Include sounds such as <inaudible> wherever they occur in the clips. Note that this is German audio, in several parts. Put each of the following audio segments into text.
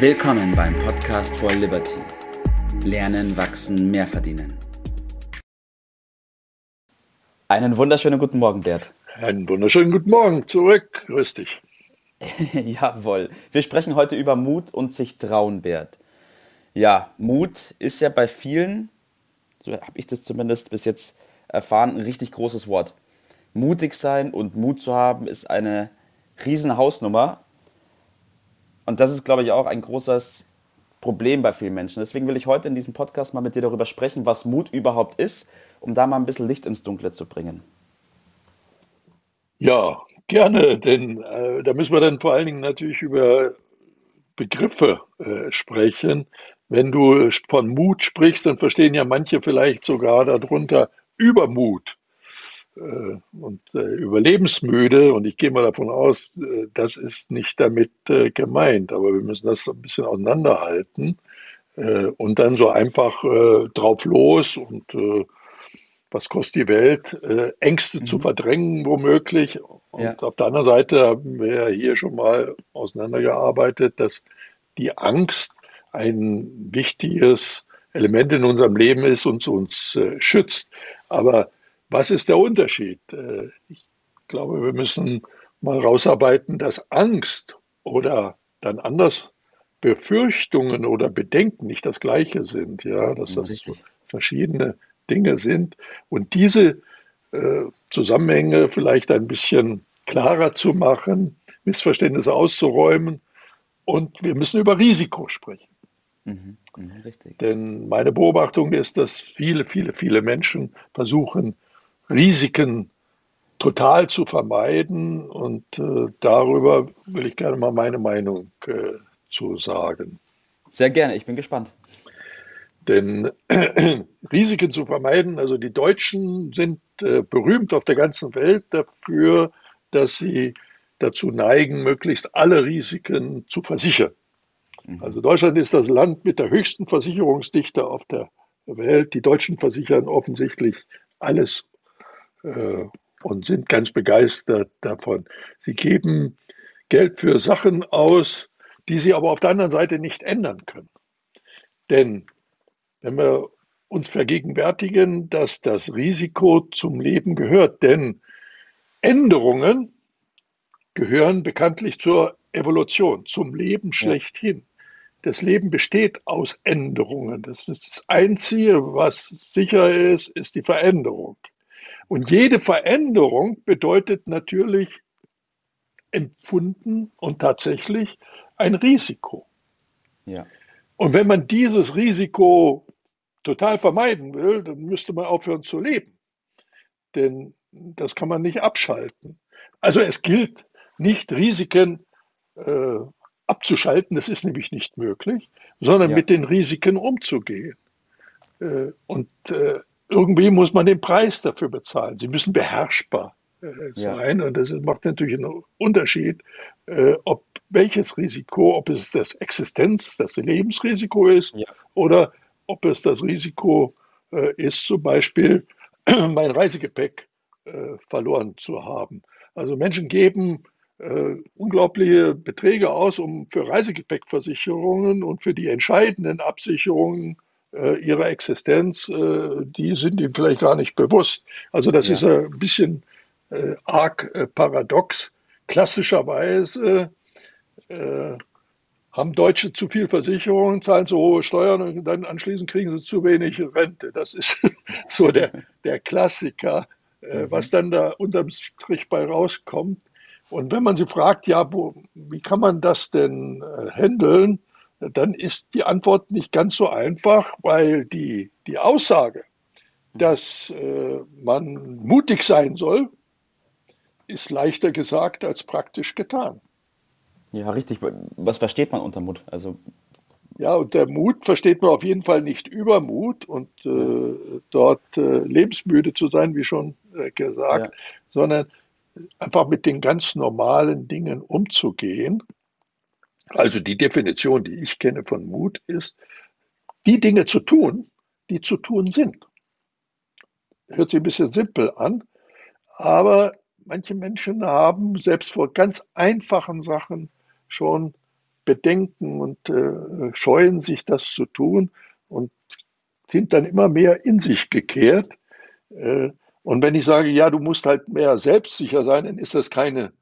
Willkommen beim Podcast for Liberty. Lernen, wachsen, mehr verdienen. Einen wunderschönen guten Morgen, Bert. Einen wunderschönen guten Morgen zurück. Grüß dich. <laughs> Jawohl. Wir sprechen heute über Mut und sich trauen, Bert. Ja, Mut ist ja bei vielen, so habe ich das zumindest bis jetzt erfahren, ein richtig großes Wort. Mutig sein und Mut zu haben ist eine riesen Hausnummer. Und das ist, glaube ich, auch ein großes Problem bei vielen Menschen. Deswegen will ich heute in diesem Podcast mal mit dir darüber sprechen, was Mut überhaupt ist, um da mal ein bisschen Licht ins Dunkle zu bringen. Ja, gerne, denn äh, da müssen wir dann vor allen Dingen natürlich über Begriffe äh, sprechen. Wenn du von Mut sprichst, dann verstehen ja manche vielleicht sogar darunter Übermut. Äh, und äh, überlebensmüde. Und ich gehe mal davon aus, äh, das ist nicht damit gemeint. Aber wir müssen das ein bisschen auseinanderhalten und dann so einfach drauf los und was kostet die Welt, Ängste mhm. zu verdrängen womöglich. Und ja. auf der anderen Seite haben wir ja hier schon mal auseinandergearbeitet, dass die Angst ein wichtiges Element in unserem Leben ist und uns schützt. Aber was ist der Unterschied? Äh, ich glaube, wir müssen mal rausarbeiten, dass Angst oder dann anders Befürchtungen oder Bedenken nicht das gleiche sind, ja, dass das Richtig. verschiedene Dinge sind und diese äh, Zusammenhänge vielleicht ein bisschen klarer zu machen, Missverständnisse auszuräumen und wir müssen über Risiko sprechen. Mhm, mh, Denn meine Beobachtung ist, dass viele, viele, viele Menschen versuchen, Risiken total zu vermeiden. Und äh, darüber will ich gerne mal meine Meinung äh, zu sagen. Sehr gerne, ich bin gespannt. Denn äh, <clears throat> Risiken zu vermeiden, also die Deutschen sind äh, berühmt auf der ganzen Welt dafür, dass sie dazu neigen, möglichst alle Risiken zu versichern. Mhm. Also Deutschland ist das Land mit der höchsten Versicherungsdichte auf der Welt. Die Deutschen versichern offensichtlich alles äh, und sind ganz begeistert davon. Sie geben Geld für Sachen aus, die sie aber auf der anderen Seite nicht ändern können. Denn wenn wir uns vergegenwärtigen, dass das Risiko zum Leben gehört, denn Änderungen gehören bekanntlich zur Evolution, zum Leben schlechthin. Das Leben besteht aus Änderungen. Das ist das Einzige, was sicher ist, ist die Veränderung. Und jede Veränderung bedeutet natürlich empfunden und tatsächlich ein Risiko. Ja. Und wenn man dieses Risiko total vermeiden will, dann müsste man aufhören zu leben. Denn das kann man nicht abschalten. Also es gilt nicht, Risiken äh, abzuschalten, das ist nämlich nicht möglich, sondern ja. mit den Risiken umzugehen. Äh, und äh, irgendwie muss man den Preis dafür bezahlen. Sie müssen beherrschbar äh, sein. Ja. Und das macht natürlich einen Unterschied, äh, ob welches Risiko, ob es das Existenz, das Lebensrisiko ist ja. oder ob es das Risiko äh, ist, zum Beispiel <clears throat> mein Reisegepäck äh, verloren zu haben. Also Menschen geben äh, unglaubliche Beträge aus, um für Reisegepäckversicherungen und für die entscheidenden Absicherungen äh, ihrer Existenz, äh, die sind ihm vielleicht gar nicht bewusst. Also das ja. ist ein bisschen äh, arg äh, paradox. Klassischerweise äh, haben Deutsche zu viel Versicherungen, zahlen zu hohe Steuern und dann anschließend kriegen sie zu wenig Rente. Das ist <laughs> so der, der Klassiker, äh, mhm. was dann da unterm Strich bei rauskommt. Und wenn man sie fragt, ja, wo, wie kann man das denn handeln, dann ist die Antwort nicht ganz so einfach, weil die, die Aussage, dass äh, man mutig sein soll, ist leichter gesagt als praktisch getan. Ja, richtig. Was versteht man unter Mut? Also ja, unter Mut versteht man auf jeden Fall nicht Übermut und äh, dort äh, lebensmüde zu sein, wie schon äh, gesagt, ja. sondern einfach mit den ganz normalen Dingen umzugehen also die Definition, die ich kenne von Mut, ist, die Dinge zu tun, die zu tun sind. Hört sich ein bisschen simpel an, aber manche Menschen haben selbst vor ganz einfachen Sachen schon Bedenken und äh, scheuen sich, das zu tun und sind dann immer mehr in sich gekehrt. Äh, und wenn ich sage, ja, du musst halt mehr selbstsicher sein, dann ist das keine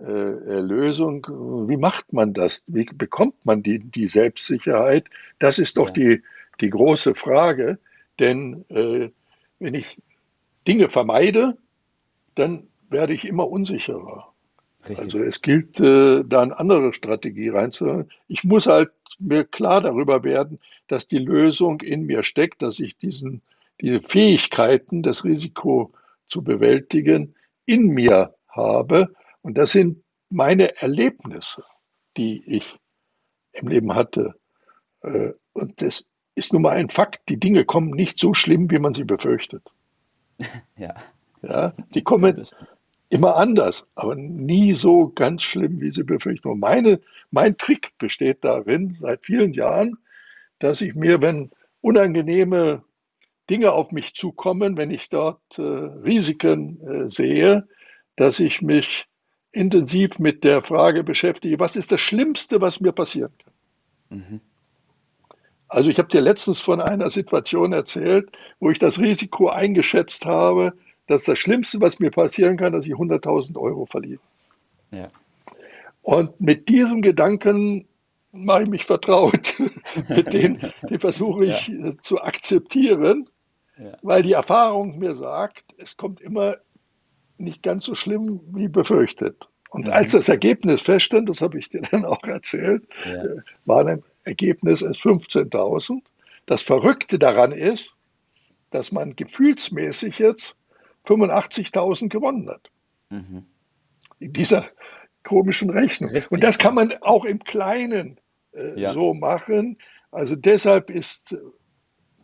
Lösung. Wie macht man das? Wie bekommt man die, die Selbstsicherheit? Das ist doch ja. die, die große Frage. Denn äh, wenn ich Dinge vermeide, dann werde ich immer unsicherer. Richtig. Also es gilt, äh, da eine andere Strategie reinzuholen. Ich muss halt mir klar darüber werden, dass die Lösung in mir steckt, dass ich diesen, diese Fähigkeiten, das Risiko zu bewältigen, in mir habe. Und das sind meine Erlebnisse, die ich im Leben hatte. Äh, und das ist nun mal ein Fakt. Die Dinge kommen nicht so schlimm, wie man sie befürchtet. <laughs> Ja. Ja, die kommen immer anders, aber nie so ganz schlimm, wie sie befürchten. Und meine, mein Trick besteht darin, seit vielen Jahren, dass ich mir, wenn unangenehme Dinge auf mich zukommen, wenn ich dort äh, Risiken äh, sehe, dass ich mich intensiv mit der Frage beschäftige, was ist das Schlimmste, was mir passieren kann? Mhm. Also ich habe dir letztens von einer Situation erzählt, wo ich das Risiko eingeschätzt habe, dass das Schlimmste, was mir passieren kann, dass ich 100.000 Euro verliere. Ja. Und mit diesem Gedanken mache ich mich vertraut. <laughs> mit den, den versuche ich ja. zu akzeptieren, ja. weil die Erfahrung mir sagt, es kommt immer nicht ganz so schlimm wie befürchtet. Und als das Ergebnis feststand, das habe ich dir <laughs> dann auch erzählt, ja. Äh, war ein Ergebnis als 15.000. Das Verrückte daran ist, dass man gefühlsmäßig jetzt 85.000 gewonnen hat. Mhm. In dieser komischen Rechnung. Richtig. Und das kann man auch im Kleinen äh, ja. so machen. Also deshalb ist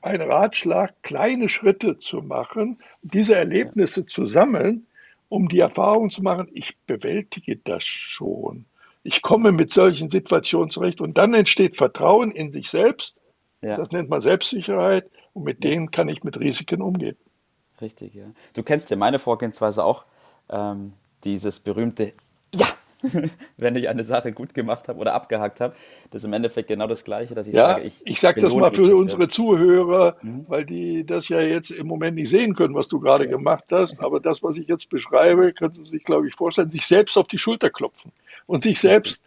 ein Ratschlag, kleine Schritte zu machen, diese Erlebnisse ja. zu sammeln, um die Erfahrung zu machen, ich bewältige das schon. Ich komme mit solchen Situationen zurecht und dann entsteht Vertrauen in sich selbst. Ja. Das nennt man Selbstsicherheit und mit denen kann ich mit Risiken umgehen. Richtig, ja. Du kennst ja meine Vorgehensweise auch, ähm, dieses berühmte Ja, <laughs> wenn ich eine Sache gut gemacht habe oder abgehakt habe. Das ist im Endeffekt genau das Gleiche, dass ich ja, sage, ich. Ich sage das mal für unsere Zuhörer, mhm. weil die das ja jetzt im Moment nicht sehen können, was du gerade ja. gemacht hast. Aber das, was ich jetzt beschreibe, können Sie sich, glaube ich, vorstellen, sich selbst auf die Schulter klopfen und sich selbst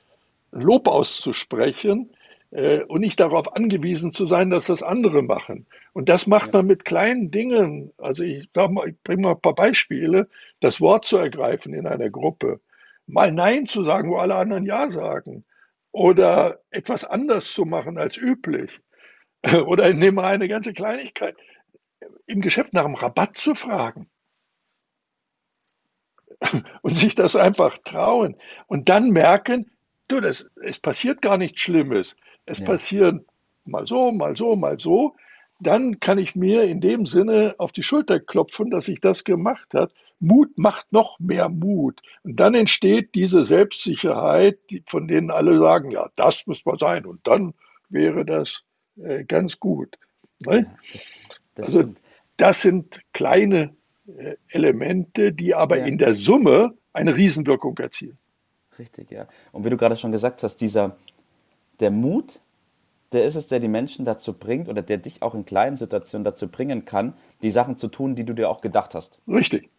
Lob auszusprechen äh, und nicht darauf angewiesen zu sein, dass das andere machen. Und das macht ja. man mit kleinen Dingen. Also ich, ich bringe mal ein paar Beispiele. Das Wort zu ergreifen in einer Gruppe, mal Nein zu sagen, wo alle anderen Ja sagen, oder etwas anders zu machen als üblich. <laughs> Oder ich nehme eine ganze Kleinigkeit, im Geschäft nach einem Rabatt zu fragen <laughs> und sich das einfach trauen und dann merken, du, das, es passiert gar nichts Schlimmes. Es ja. passieren mal so, mal so, mal so. Dann kann ich mir in dem Sinne auf die Schulter klopfen, dass ich das gemacht habe. Mut macht noch mehr Mut. Und dann entsteht diese Selbstsicherheit, von denen alle sagen, ja, das muss mal sein. Und dann wäre das äh, ganz gut. Ne? Das, das also stimmt. das sind kleine äh, Elemente, die aber ja. in der Summe eine Riesenwirkung erzielen. Richtig, ja. Und wie du gerade schon gesagt hast, dieser, der Mut, der ist es, der die Menschen dazu bringt oder der dich auch in kleinen Situationen dazu bringen kann, die Sachen zu tun, die du dir auch gedacht hast. Richtig.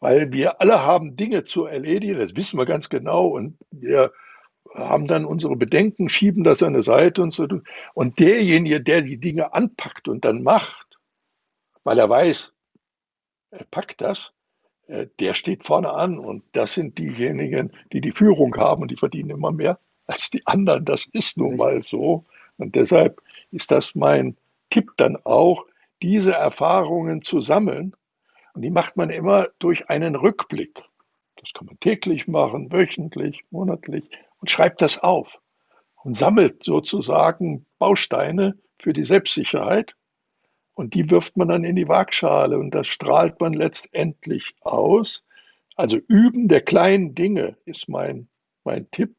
Weil wir alle haben Dinge zu erledigen, das wissen wir ganz genau und wir haben dann unsere Bedenken, schieben das an eine Seite und so. Und derjenige, der die Dinge anpackt und dann macht, weil er weiß, er packt das, äh, der steht vorne an und das sind diejenigen, die die Führung haben und die verdienen immer mehr als die anderen. Das ist nun mal so. Und deshalb ist das mein Tipp dann auch, diese Erfahrungen zu sammeln. Und die macht man immer durch einen Rückblick. Das kann man täglich machen, wöchentlich, monatlich und schreibt das auf und sammelt sozusagen Bausteine für die Selbstsicherheit. Und die wirft man dann in die Waagschale und das strahlt man letztendlich aus. Also Üben der kleinen Dinge ist mein, mein Tipp.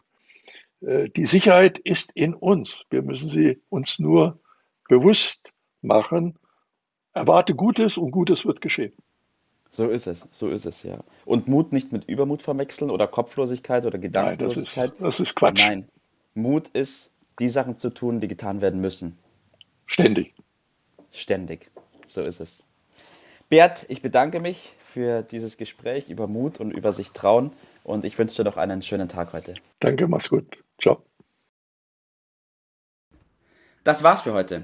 Äh, die Sicherheit ist in uns. Wir müssen sie uns nur bewusst machen. Erwarte Gutes und Gutes wird geschehen. So ist es, so ist es, ja. Und Mut nicht mit Übermut verwechseln oder Kopflosigkeit oder Gedankenlosigkeit. Nein, das ist, das ist Quatsch. Nein, Mut ist, die Sachen zu tun, die getan werden müssen. Ständig. Ständig. So ist es. Bert, ich bedanke mich für dieses Gespräch über Mut und über sich trauen und ich wünsche dir noch einen schönen Tag heute. Danke, mach's gut. Ciao. Das war's für heute.